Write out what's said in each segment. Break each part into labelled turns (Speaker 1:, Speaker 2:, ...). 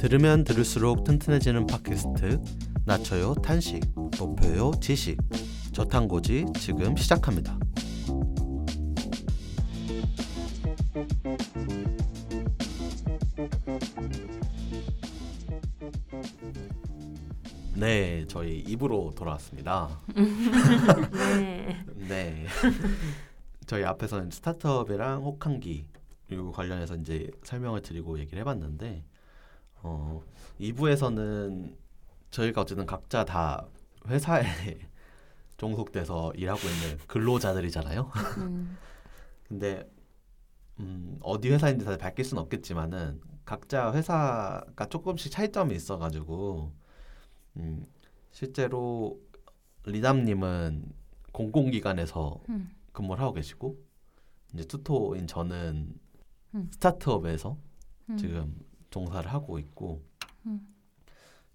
Speaker 1: 들으면 들을수록 튼튼해지는 팟캐스트 낮춰요 탄식 높여요 지식 저탄고지 지금 시작합니다. 네, 저희 입으로 돌아왔습니다.
Speaker 2: 네.
Speaker 1: 네. 저희 앞에서는 스타트업이랑 혹한기 그리고 관련해서 이제 설명을 드리고 얘기를 해봤는데 어 2부에서는 저희가 어쨌든 각자 다 회사에 종속돼서 일하고 있는 근로자들이잖아요.
Speaker 2: 음.
Speaker 1: 근데 음, 어디 회사인지 다들 밝힐 수는 없겠지만은 각자 회사가 조금씩 차이점이 있어가지고 음, 실제로 리담님은 공공기관에서
Speaker 2: 음.
Speaker 1: 근무를 하고 계시고 이제 투토인 저는
Speaker 2: 음.
Speaker 1: 스타트업에서
Speaker 2: 음.
Speaker 1: 지금 종사를 하고 있고
Speaker 2: 음.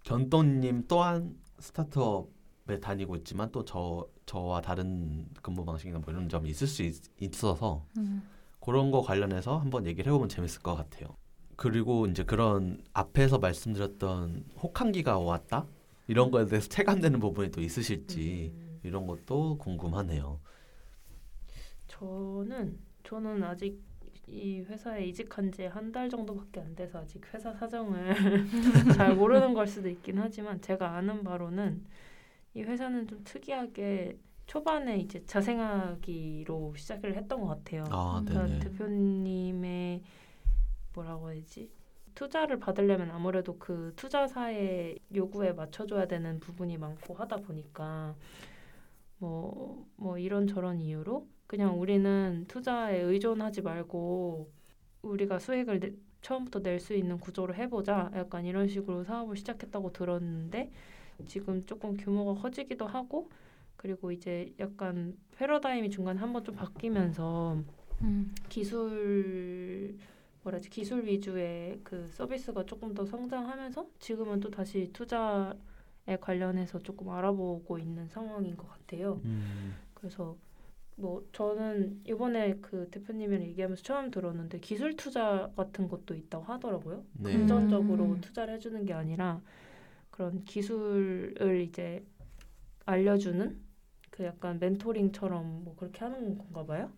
Speaker 1: 견돈님 또한 스타트업에 다니고 있지만 또 저 저와 다른 근무 방식이나 뭐 이런 점이 있을 수 있, 있어서
Speaker 2: 음.
Speaker 1: 그런 거 관련해서 한번 얘기를 해보면 재밌을 것 같아요. 그리고 이제 그런 앞에서 말씀드렸던 혹한기가 왔다 이런 거에 대해서 체감되는 부분이 또 있으실지
Speaker 2: 음.
Speaker 1: 이런 것도 궁금하네요.
Speaker 2: 저는 저는 아직 이 회사에 이직한 지 한 달 정도밖에 안 돼서 아직 회사 사정을 잘 모르는 걸 수도 있긴 하지만 제가 아는 바로는 이 회사는 좀 특이하게 초반에 이제 자생하기로 시작을 했던 것 같아요.
Speaker 1: 아,
Speaker 2: 그러니까
Speaker 1: 네네.
Speaker 2: 대표님의 뭐라고 해야지 투자를 받으려면 아무래도 그 투자사의 요구에 맞춰줘야 되는 부분이 많고 하다 보니까 뭐 뭐 이런 저런 이유로 그냥 우리는 투자에 의존하지 말고 우리가 수익을 내- 처음부터 낼 수 있는 구조로 해보자. 약간 이런 식으로 사업을 시작했다고 들었는데 지금 조금 규모가 커지기도 하고 그리고 이제 약간 패러다임이 중간에 한번 좀 바뀌면서 기술 뭐라지? 기술 위주의 그 서비스가 조금 더 성장하면서 지금은 또 다시 투자에 관련해서 조금 알아보고 있는 상황인 것 같아요.
Speaker 1: 음,
Speaker 2: 그래서 뭐 저는 이번에 그 대표님이랑 얘기하면서 처음 들었는데 기술 투자 같은 것도 있다고 하더라고요.
Speaker 1: 네.
Speaker 2: 금전적으로
Speaker 3: 음.
Speaker 2: 투자를 해주는 게 아니라 그런 기술을 이제 알려주는 그 약간 멘토링처럼 뭐 그렇게 하는 건가 봐요.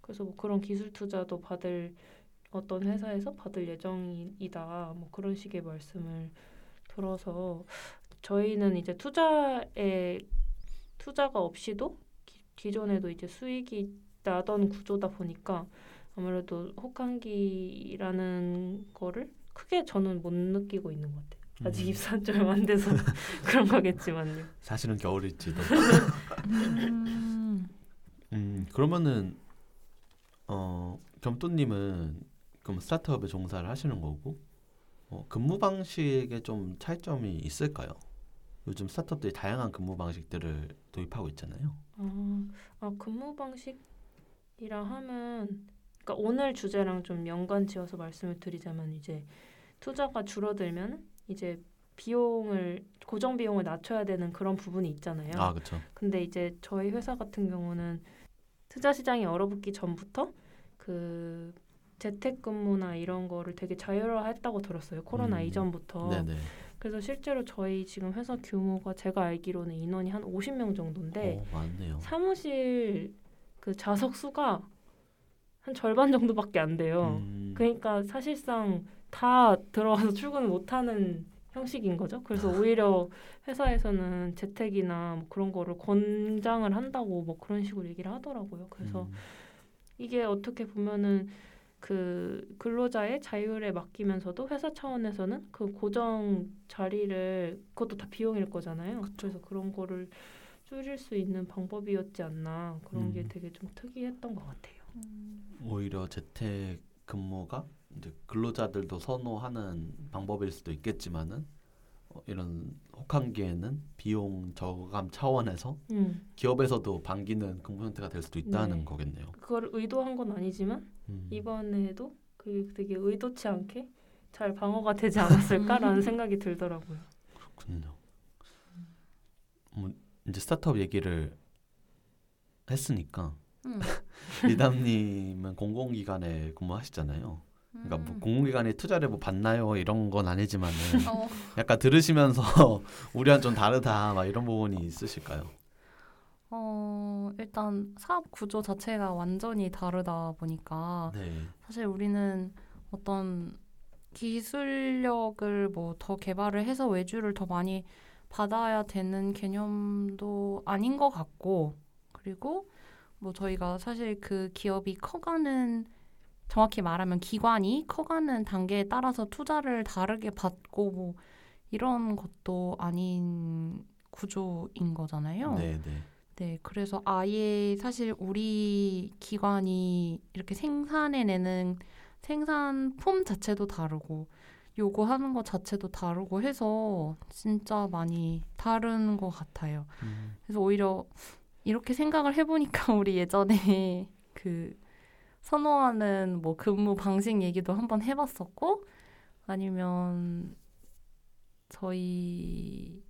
Speaker 2: 그래서 뭐 그런 기술 투자도 받을 어떤 회사에서 받을 예정이다 뭐 그런 식의 말씀을 들어서 저희는 이제 투자에 투자가 없이도 기, 기존에도 이제 수익이 나던 구조다 보니까 아무래도 혹한기라는 거를 크게 저는 못 느끼고 있는 것 같아요. 아직
Speaker 1: 음.
Speaker 2: 입사한 지 얼마 안 돼서 그런 거겠지만요.
Speaker 1: 사실은 겨울일지도.
Speaker 3: 음.
Speaker 1: 음, 그러면은 어, 겸또님은 그럼 스타트업에 종사를 하시는 거고 어, 근무 방식에 좀 차이점이 있을까요? 요즘 스타트업들이 다양한 근무 방식들을 도입하고 있잖아요.
Speaker 2: 아, 아 근무 방식이라 하면 그러니까 오늘 주제랑 좀 연관 지어서 말씀을 드리자면 이제 투자가 줄어들면 이제 비용을 고정 비용을 낮춰야 되는 그런 부분이 있잖아요.
Speaker 1: 아, 그렇죠.
Speaker 2: 근데 이제 저희 회사 같은 경우는 투자 시장이 얼어붙기 전부터 그 재택근무나 이런 거를 되게 자율화했다고 들었어요. 코로나
Speaker 1: 음.
Speaker 2: 이전부터.
Speaker 1: 네네.
Speaker 2: 그래서 실제로 저희 지금 회사 규모가 제가 알기로는 인원이 한 50명 정도인데
Speaker 1: 오, 많네요.
Speaker 2: 사무실 그 좌석 수가 한 절반 정도밖에 안 돼요.
Speaker 1: 음,
Speaker 2: 그러니까 사실상 다 들어와서 출근을 못하는 형식인 거죠. 그래서 오히려 회사에서는 재택이나 뭐 그런 거를 권장을 한다고 뭐 그런 식으로 얘기를 하더라고요. 그래서
Speaker 1: 음,
Speaker 2: 이게 어떻게 보면은 그 근로자의 자율에 맡기면서도 회사 차원에서는 그 고정 자리를 그것도 다 비용일 거잖아요. 그래서 그런 거를 줄일 수 있는 방법이었지 않나 그런 게
Speaker 1: 음.
Speaker 2: 되게 좀 특이했던 것 같아요.
Speaker 1: 오히려 재택 근무가 이제 근로자들도 선호하는 방법일 수도 있겠지만은 어, 이런 혹한기에는 비용 저감 차원에서
Speaker 2: 음,
Speaker 1: 기업에서도 반기는 근무 형태가 될 수도 있다는
Speaker 2: 네.
Speaker 1: 거겠네요.
Speaker 2: 그걸 의도한 건 아니지만
Speaker 1: 음.
Speaker 2: 이번에도 그게 되게 의도치 않게 잘 방어가 되지 않았을까라는 생각이 들더라고요.
Speaker 1: 그렇군요. 뭐 이제 스타트업 얘기를 했으니까
Speaker 3: 음.
Speaker 1: 리담님은 공공기관에 근무하시잖아요. 그러니까 뭐
Speaker 3: 음.
Speaker 1: 공공기관이 투자를 뭐 받나요 이런 건 아니지만은
Speaker 3: 어,
Speaker 1: 약간 들으시면서 우리랑 좀 다르다 막 이런 부분이 있으실까요?
Speaker 3: 어, 일단 사업 구조 자체가 완전히 다르다 보니까
Speaker 1: 네.
Speaker 3: 사실 우리는 어떤 기술력을 뭐 더 개발을 해서 외주를 더 많이 받아야 되는 개념도 아닌 것 같고 그리고 뭐 저희가 사실 그 기업이 커가는 정확히 말하면 기관이 커가는 단계에 따라서 투자를 다르게 받고 뭐 이런 것도 아닌 구조인 거잖아요.
Speaker 1: 네, 네.
Speaker 3: 네, 그래서 아예 사실 우리 기관이 이렇게 생산해내는 생산품 자체도 다르고 요구하는 것 자체도 다르고 해서 진짜 많이 다른 것 같아요.
Speaker 1: 음,
Speaker 3: 그래서 오히려 이렇게 생각을 해보니까 우리 예전에 그 선호하는 뭐 근무 방식 얘기도 한번 해봤었고 아니면 저희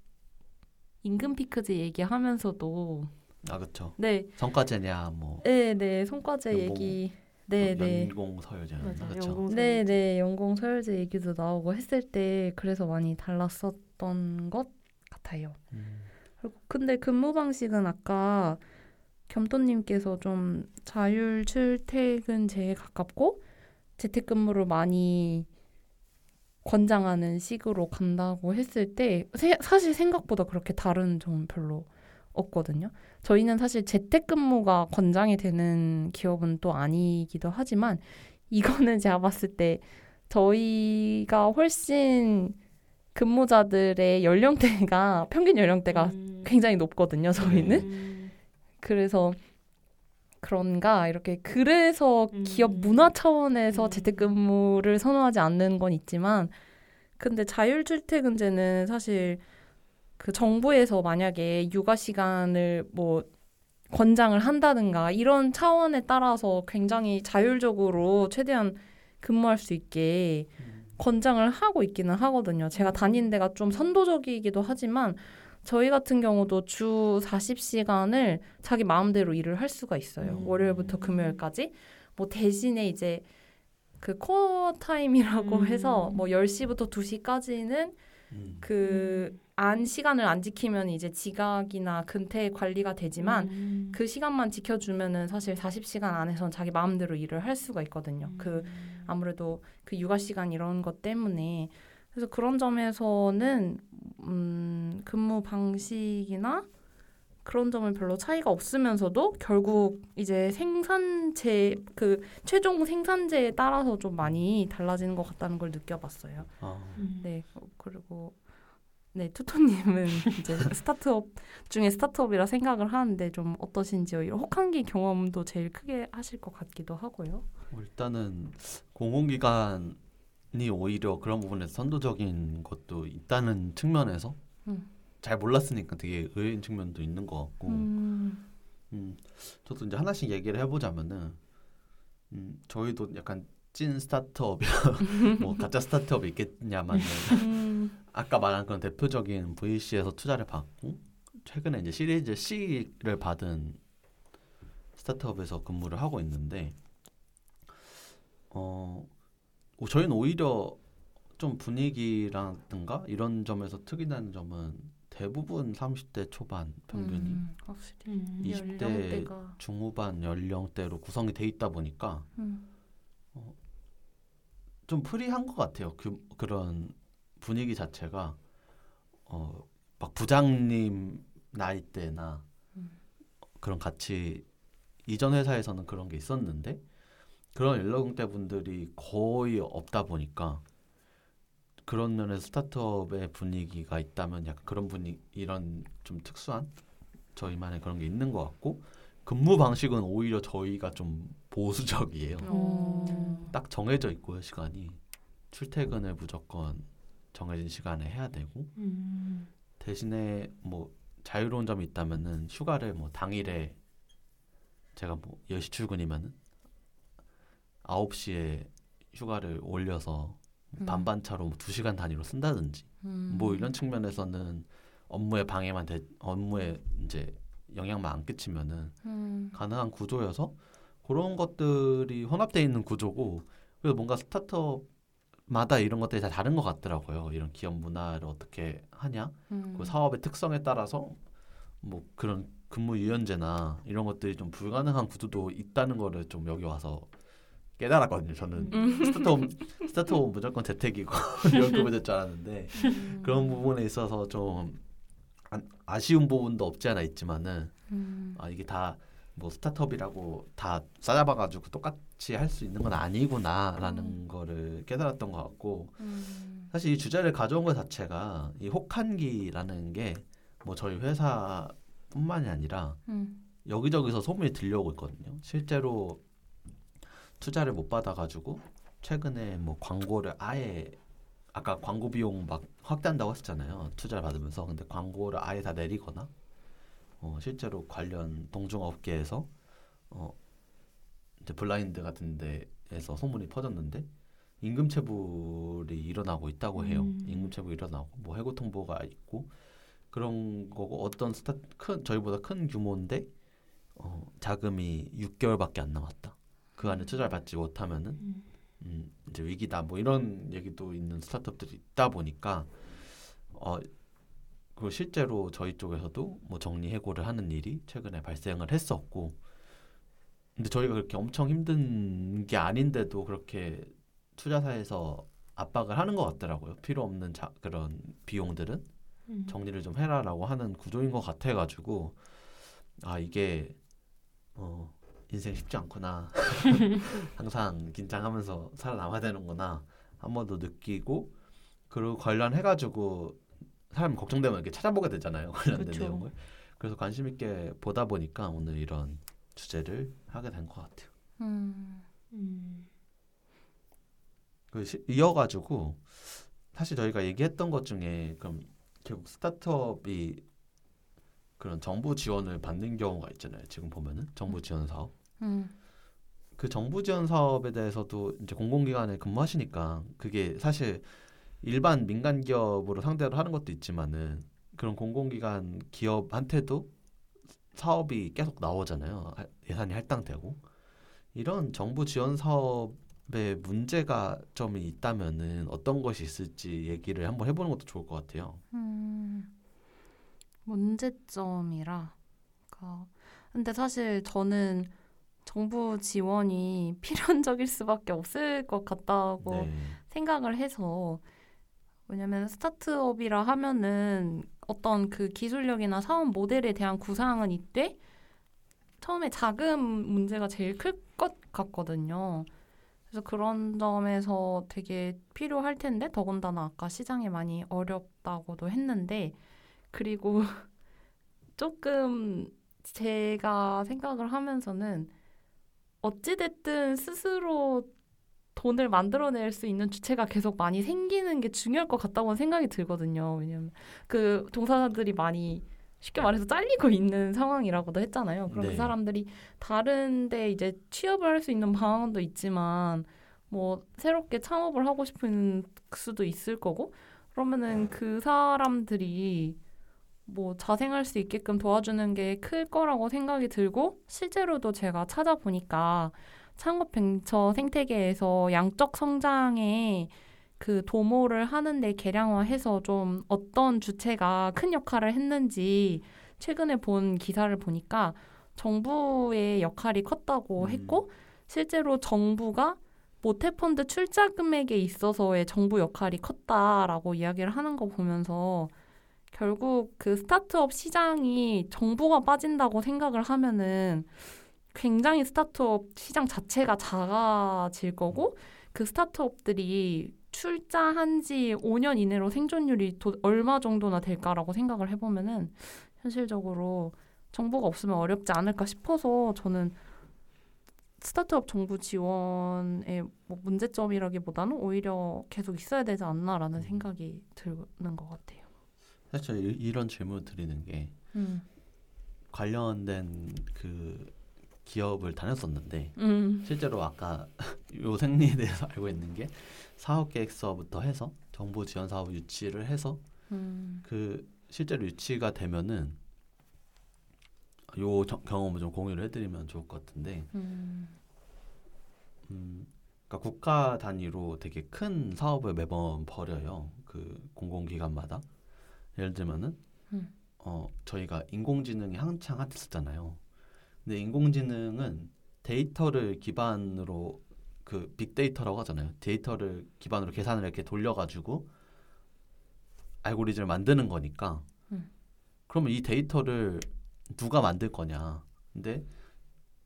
Speaker 3: 임금 피크즈 얘기하면서도
Speaker 1: 아 그렇죠.
Speaker 3: 네,
Speaker 1: 성과제냐 뭐
Speaker 3: 네, 네, 손과제
Speaker 1: 연봉,
Speaker 3: 얘기, 네, 네,
Speaker 1: 연공 서열제냐
Speaker 2: 맞아.
Speaker 1: 그렇죠.
Speaker 3: 네, 네, 연공 서열제 얘기도 나오고 했을 때 그래서 많이 달랐었던 것 같아요.
Speaker 1: 음,
Speaker 3: 그리고 근데 근무 방식은 아까 겸또님께서 좀 자율 출퇴근 제에 가깝고 재택근무를 많이 권장하는 식으로 간다고 했을 때 세- 사실 생각보다 그렇게 다른 점은 별로 없거든요. 저희는 사실 재택근무가 권장이 되는 기업은 또 아니기도 하지만 이거는 제가 봤을 때 저희가 훨씬 근무자들의 연령대가 평균 연령대가
Speaker 2: 음.
Speaker 3: 굉장히 높거든요. 저희는
Speaker 2: 음.
Speaker 3: 그래서 그런가 이렇게 그래서
Speaker 2: 음.
Speaker 3: 기업 문화 차원에서
Speaker 2: 음.
Speaker 3: 재택근무를 선호하지 않는 건 있지만 근데 자율 출퇴근제는 사실 그 정부에서 만약에 육아 시간을 뭐 권장을 한다든가 이런 차원에 따라서 굉장히 자율적으로 최대한 근무할 수 있게
Speaker 1: 음.
Speaker 3: 권장을 하고 있기는 하거든요. 제가 다니는 데가 좀 선도적이기도 하지만 저희 같은 경우도 주 40시간을 자기 마음대로 일을 할 수가 있어요.
Speaker 1: 음.
Speaker 3: 월요일부터 금요일까지. 뭐 대신에 이제 그 코어 타임이라고
Speaker 2: 음.
Speaker 3: 해서 뭐 10시부터 2시까지는
Speaker 1: 음.
Speaker 3: 그안 시간을 안 지키면 이제 지각이나 근태 관리가 되지만
Speaker 2: 음.
Speaker 3: 그 시간만 지켜주면은 사실 40시간 안에선 자기 마음대로 일을 할 수가 있거든요. 그 아무래도 그 육아 시간 이런 것 때문에 그래서 그런 점에서는 음, 근무 방식이나 그런 점은 별로 차이가 없으면서도 결국 이제 생산재 그 최종 생산재에 따라서 좀 많이 달라지는 것 같다는 걸 느껴봤어요.
Speaker 1: 아,
Speaker 2: 음.
Speaker 3: 네 어, 그리고 네 투토님은 이제 스타트업 중에 스타트업이라 생각을 하는데 좀 어떠신지요? 이런 혹한기 경험도 제일 크게 하실 것 같기도 하고요.
Speaker 1: 뭐 일단은 공공기관 이 오히려 그런 부분에서 선도적인 것도 있다는 측면에서
Speaker 3: 음.
Speaker 1: 잘 몰랐으니까 되게 의외인 측면도 있는 것 같고.
Speaker 3: 음,
Speaker 1: 음, 저도 이제 하나씩 얘기를 해보자면은 음, 저희도 약간 찐 스타트업이야 뭐 가짜 스타트업이 있겠냐마는
Speaker 3: 음,
Speaker 1: 아까 말한 그런 대표적인 VC에서 투자를 받고 최근에 이제 시리즈 C를 받은 스타트업에서 근무를 하고 있는데 어 오- 저희는 오히려 좀 분위기라든가 이런 점에서 특이 나는 점은 대부분 30대 초반 평균이
Speaker 3: 음, 확실히
Speaker 2: 음.
Speaker 1: 20대
Speaker 3: 연령대가
Speaker 1: 중후반 연령대로 구성이 돼 있다 보니까
Speaker 3: 음,
Speaker 1: 좀 프리한 것 같아요. 그 그런 분위기 자체가 어 막 부장님 나이대나
Speaker 3: 음.
Speaker 1: 그런 같이 이전 회사에서는 그런 게 있었는데 그런 연령대 분들이 거의 없다 보니까 그런 면에서 스타트업의 분위기가 있다면 약간 그런 분위 이런 좀 특수한 저희만의 그런 게 있는 것 같고 근무 방식은 오히려 저희가 좀 보수적이에요.
Speaker 3: 어,
Speaker 1: 딱 정해져 있고요 시간이 출퇴근을 무조건 정해진 시간에 해야 되고
Speaker 2: 음.
Speaker 1: 대신에 뭐 자유로운 점이 있다면은 휴가를 뭐 당일에 제가 뭐 10시 출근이면은 9시에 휴가를 올려서
Speaker 3: 음.
Speaker 1: 반반차로 뭐 2시간 단위로 쓴다든지
Speaker 3: 음,
Speaker 1: 뭐 이런 측면에서는 업무에 방해만 돼 업무에 이제 영향만 안 끼치면은
Speaker 3: 음,
Speaker 1: 가능한 구조여서 그런 것들이 혼합되어 있는 구조고 그래서 뭔가 스타트업마다 이런 것들이 다 다른 것 같더라고요. 이런 기업 문화를 어떻게 하냐,
Speaker 3: 음.
Speaker 1: 그 사업의 특성에 따라서 뭐 그런 근무 유연제나 이런 것들이 좀 불가능한 구조도 있다는 거를 좀 여기 와서 깨달았거든요. 저는
Speaker 3: 음.
Speaker 1: 스타트업 스타트업 무조건 재택이고 이런 급여될 줄 알았는데 그런 부분에 있어서 좀 안- 아쉬운 부분도 없지 않아 있지만은
Speaker 3: 음.
Speaker 1: 아 이게 다 뭐 스타트업이라고 다 싸잡아가지고 똑같이 할 수 있는 건 아니구나라는 거를 깨달았던 것 같고
Speaker 3: 음.
Speaker 1: 사실 이 주제를 가져온 것 자체가 이 혹한기라는 게 뭐 저희 회사뿐만이 아니라
Speaker 3: 음.
Speaker 1: 여기저기서 소문이 들려오고 있거든요. 실제로 투자를 못 받아가지고 최근에 뭐 광고를 아예 아까 광고 비용 막 확대한다고 했었잖아요. 투자를 받으면서 근데 광고를 아예 다 내리거나 어, 실제로 관련 동종업계에서 어, 이제 블라인드 같은 데에서 소문이 퍼졌는데 임금 체불이 일어나고 있다고 해요.
Speaker 2: 음.
Speaker 1: 임금 체불 일어나고 뭐 해고 통보가 있고 그런 거고 어떤 스타 큰 저희보다 큰 규모인데 어, 자금이 6개월밖에 안 남았다. 그 안에 투자를 받지 못하면은
Speaker 2: 음.
Speaker 1: 음, 이제 위기다. 뭐 이런 얘기도 있는 스타트업들이 있다 보니까 어 그리고 실제로 저희 쪽에서도 뭐 정리 해고를 하는 일이 최근에 발생을 했었고 근데 저희가 그렇게 엄청 힘든 게 아닌데도 그렇게 투자사에서 압박을 하는 것 같더라고요. 필요 없는 자, 그런 비용들은
Speaker 2: 음.
Speaker 1: 정리를 좀 해라라고 하는 구조인 것 같아가지고 아 이게 어 인생 쉽지 않구나 항상 긴장하면서 살아남아야 되는구나 한 번 더 느끼고 그리고 관련해가지고 사람 걱정되면 이렇게 찾아보게 되잖아요 관련된
Speaker 2: 그쵸.
Speaker 1: 내용을 그래서 관심 있게 보다 보니까 오늘 이런 주제를 하게 된 것 같아요.
Speaker 3: 음.
Speaker 2: 음.
Speaker 1: 그 시- 이어가지고 사실 저희가 얘기했던 것 중에 그럼 결국 스타트업이 그런 정부 지원을 받는 경우가 있잖아요. 지금 보면은 정부 지원 사업.
Speaker 3: 음.
Speaker 1: 그 정부 지원 사업에 대해서도 이제 공공기관에 근무하시니까 그게 사실 일반 민간 기업으로 상대로 하는 것도 있지만은 그런 공공기관 기업한테도 사업이 계속 나오잖아요. 하- 예산이 할당되고 이런 정부 지원 사업에 문제가 좀 있다면은 어떤 것이 있을지 얘기를 한번 해보는 것도 좋을 것 같아요.
Speaker 3: 음, 문제점이라. 그러니까 근데 사실 저는 정부 지원이 필연적일 수밖에 없을 것 같다고
Speaker 1: 네.
Speaker 3: 생각을 해서 왜냐면 스타트업이라 하면은 어떤 그 기술력이나 사업 모델에 대한 구상은 있되 처음에 자금 문제가 제일 클 것 같거든요. 그래서 그런 점에서 되게 필요할 텐데 더군다나 아까 시장이 많이 어렵다고도 했는데 그리고 조금 제가 생각을 하면서는 어찌됐든 스스로 돈을 만들어낼 수 있는 주체가 계속 많이 생기는 게 중요할 것 같다고 생각이 들거든요. 왜냐면 그 종사자들이 많이 쉽게 말해서 잘리고 있는 상황이라고도 했잖아요. 그럼
Speaker 1: 네.
Speaker 3: 그 사람들이 다른데 이제 취업을 할 수 있는 방안도 있지만 뭐 새롭게 창업을 하고 싶은 수도 있을 거고 그러면은 그 사람들이 뭐 자생할 수 있게끔 도와주는 게 클 거라고 생각이 들고 실제로도 제가 찾아보니까 창업 벤처 생태계에서 양적 성장에 그 도모를 하는데 개량화해서 좀 어떤 주체가 큰 역할을 했는지 최근에 본 기사를 보니까 정부의 역할이 컸다고
Speaker 1: 음.
Speaker 3: 했고 실제로 정부가 모태펀드 출자 금액에 있어서의 정부 역할이 컸다라고 이야기를 하는 거 보면서 결국 그 스타트업 시장이 정부가 빠진다고 생각을 하면은 굉장히 스타트업 시장 자체가 작아질 거고 그 스타트업들이 출자한 지 5년 이내로 생존율이 도, 얼마 정도나 될까라고 생각을 해보면은 현실적으로 정부가 없으면 어렵지 않을까 싶어서 저는 스타트업 정부 지원의 뭐 문제점이라기보다는 오히려 계속 있어야 되지 않나라는 생각이 드는 것 같아요.
Speaker 1: 사실 이- 이런 질문을 드리는 게
Speaker 3: 음.
Speaker 1: 관련된 그 기업을 다녔었는데
Speaker 3: 음.
Speaker 1: 실제로 아까 요 생리에 대해서 알고 있는 게 사업 계획서부터 해서 정부 지원 사업 유치를 해서
Speaker 3: 음.
Speaker 1: 그 실제로 유치가 되면은 요 저- 경험을 좀 공유를 해드리면 좋을 것 같은데
Speaker 3: 음.
Speaker 1: 음, 그러니까 국가 단위로 되게 큰 사업을 매번 벌여요. 그 공공기관마다. 예를 들면은
Speaker 3: 음.
Speaker 1: 어 저희가 인공지능이 한창 핫했었잖아요. 근데 인공지능은 데이터를 기반으로 그 빅데이터라고 하잖아요. 데이터를 기반으로 계산을 이렇게 돌려가지고 알고리즘을 만드는 거니까.
Speaker 3: 음.
Speaker 1: 그러면 이 데이터를 누가 만들 거냐? 근데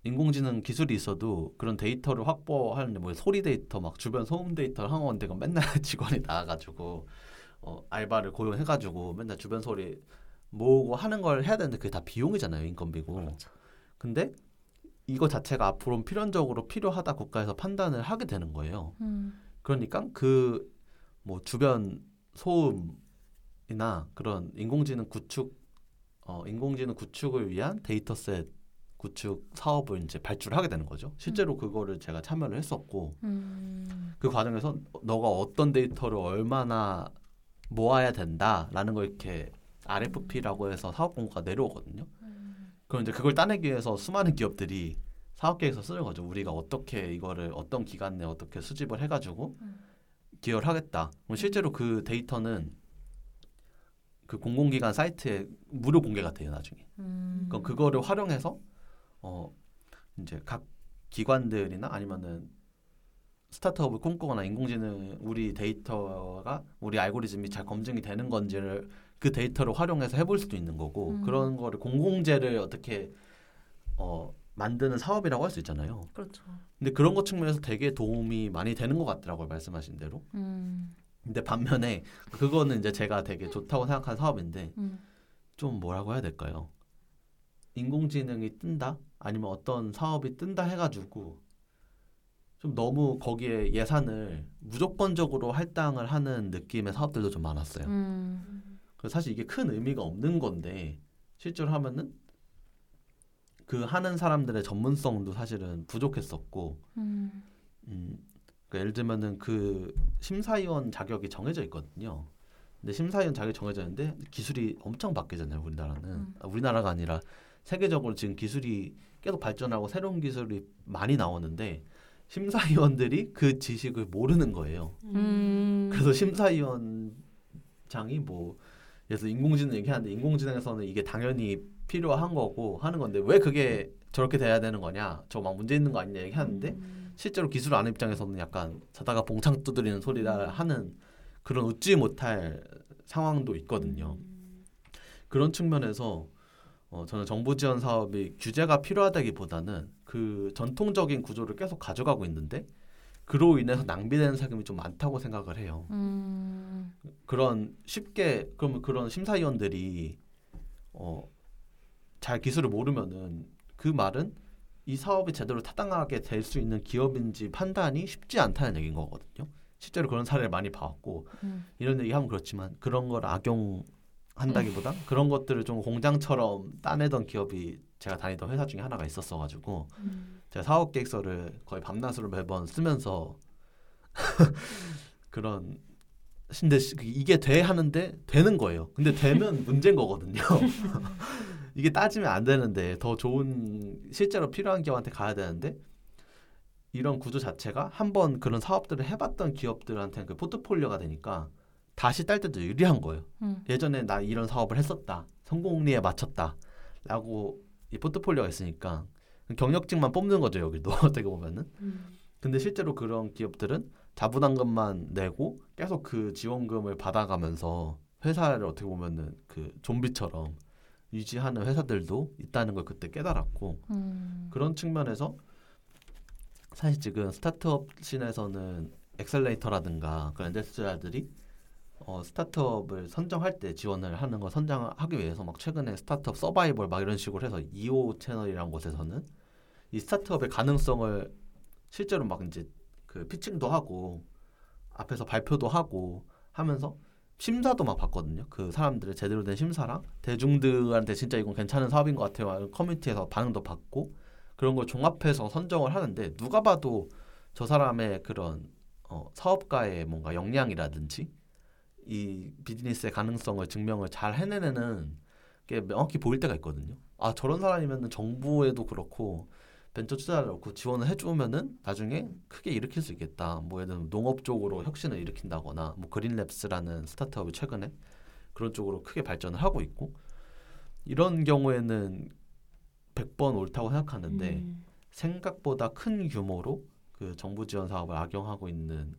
Speaker 1: 인공지능 기술이 있어도 그런 데이터를 확보하는데 뭐 소리 데이터 막 주변 소음 데이터를 그건 맨날 직원이 나와가지고 어, 알바를 고용해가지고 맨날 주변 소리 모으고 하는 걸 해야 되는데 그게 다 비용이잖아요 인건비고.
Speaker 3: 그렇죠.
Speaker 1: 근데 이거 자체가 앞으로 필연적으로 필요하다 국가에서 판단을 하게 되는 거예요.
Speaker 3: 음.
Speaker 1: 그러니까 그 뭐 주변 소음이나 그런 인공지능 구축 어 인공지능 구축을 위한 dataset 구축 사업을 이제 발주하게 되는 거죠. 실제로 그거를 제가 참여를 했었고
Speaker 3: 음.
Speaker 1: 그 과정에서 너가 어떤 데이터를 얼마나 모아야 된다라는 걸 이렇게 RFP라고 해서 사업 공고가 내려오거든요. 그럼 이제 그걸 따내기 위해서 수많은 기업들이 사업 계획서 쓰는 거죠. 우리가 어떻게 이거를 어떤 기간 내에 어떻게 수집을 해가지고 기여를 하겠다. 그럼 실제로 그 데이터는 그 공공기관 사이트에 무료 공개가 돼요 나중에.
Speaker 3: 음.
Speaker 1: 그럼 그거를 활용해서 어 이제 각 기관들이나 아니면은 스타트업을 꿈꾸거나 인공지능 우리 데이터가 우리 알고리즘이 잘 검증이 되는 건지를 그 데이터를 활용해서 해볼 수도 있는 거고
Speaker 3: 음.
Speaker 1: 그런 거를 공공재를 어떻게 어 만드는 사업이라고 할 수 있잖아요.
Speaker 3: 그렇죠.
Speaker 1: 근데 그런 것 측면에서 되게 도움이 많이 되는 것 같더라고요 말씀하신 대로.
Speaker 3: 음.
Speaker 1: 근데 반면에 그거는 이제 제가 되게 좋다고 생각한 사업인데
Speaker 3: 음.
Speaker 1: 좀 뭐라고 해야 될까요? 인공지능이 뜬다? 아니면 어떤 사업이 뜬다 해가지고 좀 너무 거기에 예산을 무조건적으로 할당을 하는 느낌의 사업들도 좀 많았어요.
Speaker 3: 음.
Speaker 1: 그래서 사실 이게 큰 의미가 없는 건데 실제로 하면은 그 하는 사람들의 전문성도 사실은 부족했었고
Speaker 3: 음.
Speaker 1: 음, 그 예를 들면은 그 심사위원 자격이 정해져 있거든요. 근데 심사위원 자격이 정해져 있는데 기술이 엄청 바뀌잖아요. 우리나라는
Speaker 3: 음.
Speaker 1: 아, 우리나라가 아니라 세계적으로 지금 기술이 계속 발전하고 새로운 기술이 많이 나오는데 심사위원들이 그 지식을 모르는 거예요.
Speaker 3: 음.
Speaker 1: 그래서 심사위원장이 뭐 들어 인공지능 얘기하는데 인공지능에서는 이게 당연히 필요한 거고 하는 건데 왜 그게 저렇게 돼야 되는 거냐 저 막 문제 있는 거 아니냐 얘기하는데 실제로 기술 아는 입장에서는 약간 자다가 봉창 두드리는 소리라 하는 그런 웃지 못할 상황도 있거든요. 그런 측면에서 어, 저는 정부 지원 사업이 규제가 필요하다기보다는 그 전통적인 구조를 계속 가져가고 있는데 그로 인해서 낭비되는 세금이 좀 많다고 생각을 해요.
Speaker 3: 음.
Speaker 1: 그런 쉽게 그러면 그런 심사위원들이 어, 잘 기술을 모르면은 그 말은 이 사업이 제대로 타당하게 될 수 있는 기업인지 판단이 쉽지 않다는 얘기인 거거든요. 실제로 그런 사례를 많이 봐왔고
Speaker 3: 음.
Speaker 1: 이런 얘기하면 그렇지만 그런 걸 악용 한다기보다 그런 것들을 좀 공장처럼 따내던 기업이 제가 다니던 회사 중에 하나가 있었어가지고
Speaker 3: 음.
Speaker 1: 제가 사업 계획서를 거의 밤낮으로 매번 쓰면서 그런 근데 시- 이게 돼 하는데 되는 거예요. 근데 되면 문제인 거거든요. 이게 따지면 안 되는데 더 좋은 실제로 필요한 기업한테 가야 되는데 이런 구조 자체가 한번 그런 사업들을 해봤던 기업들한테는 그 포트폴리오가 되니까 다시 딸 때도 유리한 거예요.
Speaker 3: 음.
Speaker 1: 예전에 나 이런 사업을 했었다. 성공리에 맞췄다.라고 이 포트폴리오가 있으니까 경력직만 뽑는 거죠 여기도 어떻게 보면은. 근데 실제로 그런 기업들은 자부담금만 내고 계속 그 지원금을 받아가면서 회사를 어떻게 보면은 그 좀비처럼 유지하는 회사들도 있다는 걸 그때 깨달았고
Speaker 3: 음.
Speaker 1: 그런 측면에서 사실 지금 스타트업 scene에서는 accelerator라든가 그런 industry들이 어, 스타트업을 선정할 때 지원을 하는 거 선정하기 위해서 막 최근에 스타트업 서바이벌 막 이런 식으로 해서 EO 채널이라는 곳에서는 이 스타트업의 가능성을 실제로 막 이제 그 피칭도 하고 앞에서 발표도 하고 하면서 심사도 막 받거든요. 그 사람들의 제대로 된 심사랑 대중들한테 진짜 이건 괜찮은 사업인 것 같아요. 커뮤니티에서 반응도 받고 그런 걸 종합해서 선정을 하는데 누가 봐도 저 사람의 그런 어, 사업가의 뭔가 역량이라든지 이 비즈니스의 가능성을 증명을 잘 해내는 게 명확히 보일 때가 있거든요. 아 저런 사람이면 정부에도 그렇고 벤처 투자를 넣고 지원을 해주면은 나중에 크게 일으킬 수 있겠다. 뭐 예를 들면 농업 쪽으로 혁신을 일으킨다거나 뭐 그린랩스라는 스타트업이 최근에 그런 쪽으로 크게 발전을 하고 있고 이런 경우에는 100번 옳다고 생각하는데
Speaker 2: 음.
Speaker 1: 생각보다 큰 규모로 그 정부 지원 사업을 악용하고 있는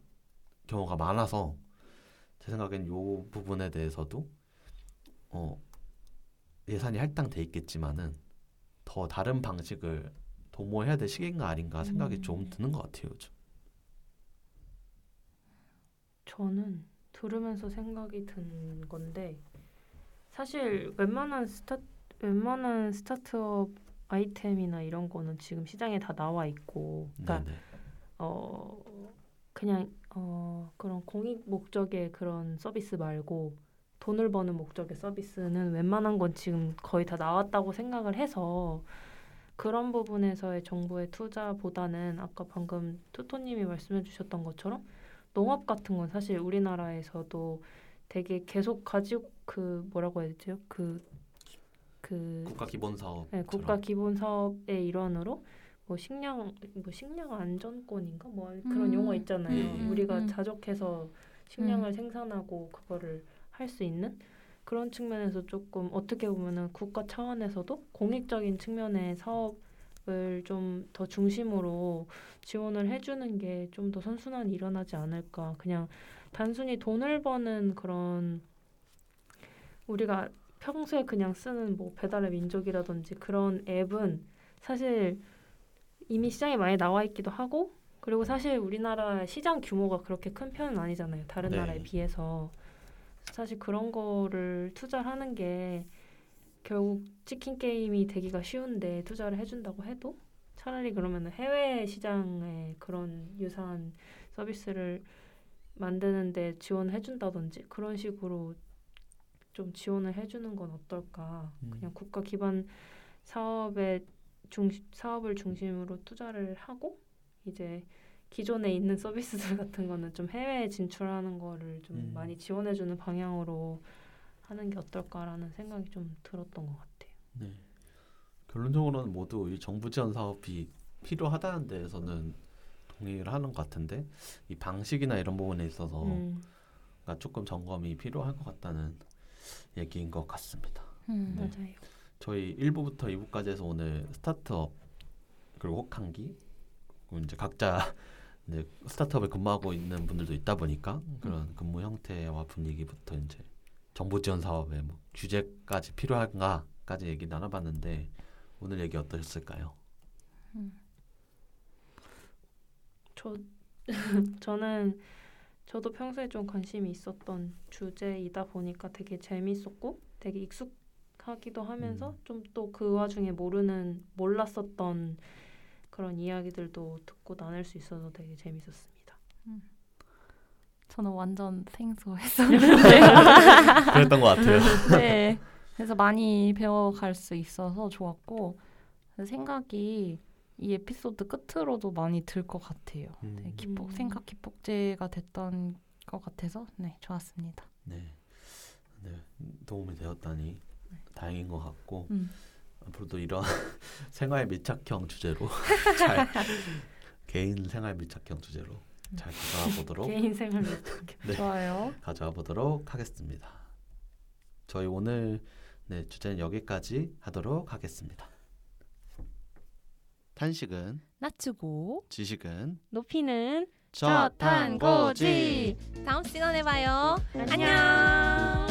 Speaker 1: 경우가 많아서 제 생각엔 요 부분에 대해서도 어 예산이 할당돼 있겠지만은 더 다른 방식을 도모해야 될 시기인가 아닌가 생각이
Speaker 2: 음.
Speaker 1: 좀 드는 것 같아요 요즘.
Speaker 2: 저는 들으면서 생각이 든 건데 사실 웬만한 스타 웬만한 스타트업 아이템이나 이런 거는 지금 시장에 다 나와 있고, 그러니까
Speaker 1: 네네.
Speaker 2: 어 그냥 어 그런 공익 목적의 그런 서비스 말고 돈을 버는 목적의 서비스는 웬만한 건 지금 거의 다 나왔다고 생각을 해서 그런 부분에서의 정부의 투자보다는 아까 방금 투토님이 말씀해 주셨던 것처럼 농업 같은 건 사실 우리나라에서도 되게 계속 가지고 그 뭐라고 해야 되죠? 그 그
Speaker 1: 국가 기본 사업.
Speaker 2: 네, 국가 기본 사업의 일환으로 뭐 식량 뭐 식량 안전권인가 뭐 그런
Speaker 3: 음.
Speaker 2: 용어 있잖아요.
Speaker 1: 예, 예.
Speaker 2: 우리가
Speaker 3: 음.
Speaker 2: 자족해서 식량을 생산하고 그거를 할 수 있는 그런 측면에서 조금 어떻게 보면은 국가 차원에서도 공익적인 측면의 사업을 좀 더 중심으로 지원을 해주는 게 좀 더 선순환이 일어나지 않을까. 그냥 단순히 돈을 버는 그런 우리가 평소에 그냥 쓰는 뭐 배달의 민족이라든지 그런 앱은 사실 이미 시장에 많이 나와 있기도 하고 그리고 사실 우리나라 시장 규모가 그렇게 큰 편은 아니잖아요. 다른
Speaker 1: 네.
Speaker 2: 나라에 비해서 사실 그런 거를 투자하는 게 결국 치킨 게임이 되기가 쉬운데 투자를 해준다고 해도 차라리 그러면 해외 시장에 그런 유사한 서비스를 만드는데 지원해준다든지 그런 식으로 좀 지원을 해주는 건 어떨까?
Speaker 1: 음.
Speaker 2: 그냥 국가 기반 사업에 중 사업을 중심으로 투자를 하고 이제 기존에 있는 서비스들 같은 거는 좀 해외에 진출하는 거를 좀
Speaker 1: 음.
Speaker 2: 많이 지원해주는 방향으로 하는 게 어떨까라는 생각이 좀 들었던 것 같아요.
Speaker 1: 네. 결론적으로는 모두 이 정부 지원 사업이 필요하다는 데에서는 동의를 하는 것 같은데 이 방식이나 이런 부분에 있어서
Speaker 2: 음,
Speaker 1: 가 조금 점검이 필요할 것 같다는 얘기인 것 같습니다.
Speaker 3: 음.
Speaker 1: 네.
Speaker 2: 맞아요.
Speaker 1: 저희 1부부터 2부까지 해서 오늘 스타트업 그리고 혹한기 그리고 이제 각자 이제 스타트업에 근무하고 있는 분들도 있다 보니까 그런 근무 형태와 분위기부터 이제 정부 지원 사업의 뭐 규제까지 필요한가까지 얘기 나눠봤는데 오늘 얘기 어떠셨을까요?
Speaker 2: 저 저는 저도 평소에 좀 관심이 있었던 주제이다 보니까 되게 재밌었고 되게 익숙 하기도 하면서
Speaker 1: 음.
Speaker 2: 좀또 그 와중에 모르는 몰랐었던 그런 이야기들도 듣고 나눌 수 있어서 되게 재밌었습니다.
Speaker 3: 저는 완전 생소했었는데
Speaker 1: 그랬던 것 같아요.
Speaker 3: 네. 그래서 많이 배워갈 수 있어서 좋았고 생각이 이 에피소드 끝으로도 많이 들 것 같아요. 네,
Speaker 1: 음,
Speaker 3: 기폭
Speaker 2: 음.
Speaker 3: 생각 기폭제가 됐던 것 같아서 네 좋았습니다.
Speaker 1: 네. 네, 도움이 되었다니 다행인 것 같고
Speaker 3: 음.
Speaker 1: 앞으로도 이런 생활 밀착형 주제로 잘 개인 생활 밀착형 주제로 잘 가져와 보도록
Speaker 2: 개인 생활
Speaker 1: 네.
Speaker 3: 좋아요.
Speaker 1: 가져와 보도록 하겠습니다. 저희 오늘 네, 주제는 여기까지 하도록 하겠습니다. 탄식은
Speaker 3: 낮추고
Speaker 1: 지식은
Speaker 2: 높이는
Speaker 3: 저탄고지 다음 시간에 봐요. 안녕.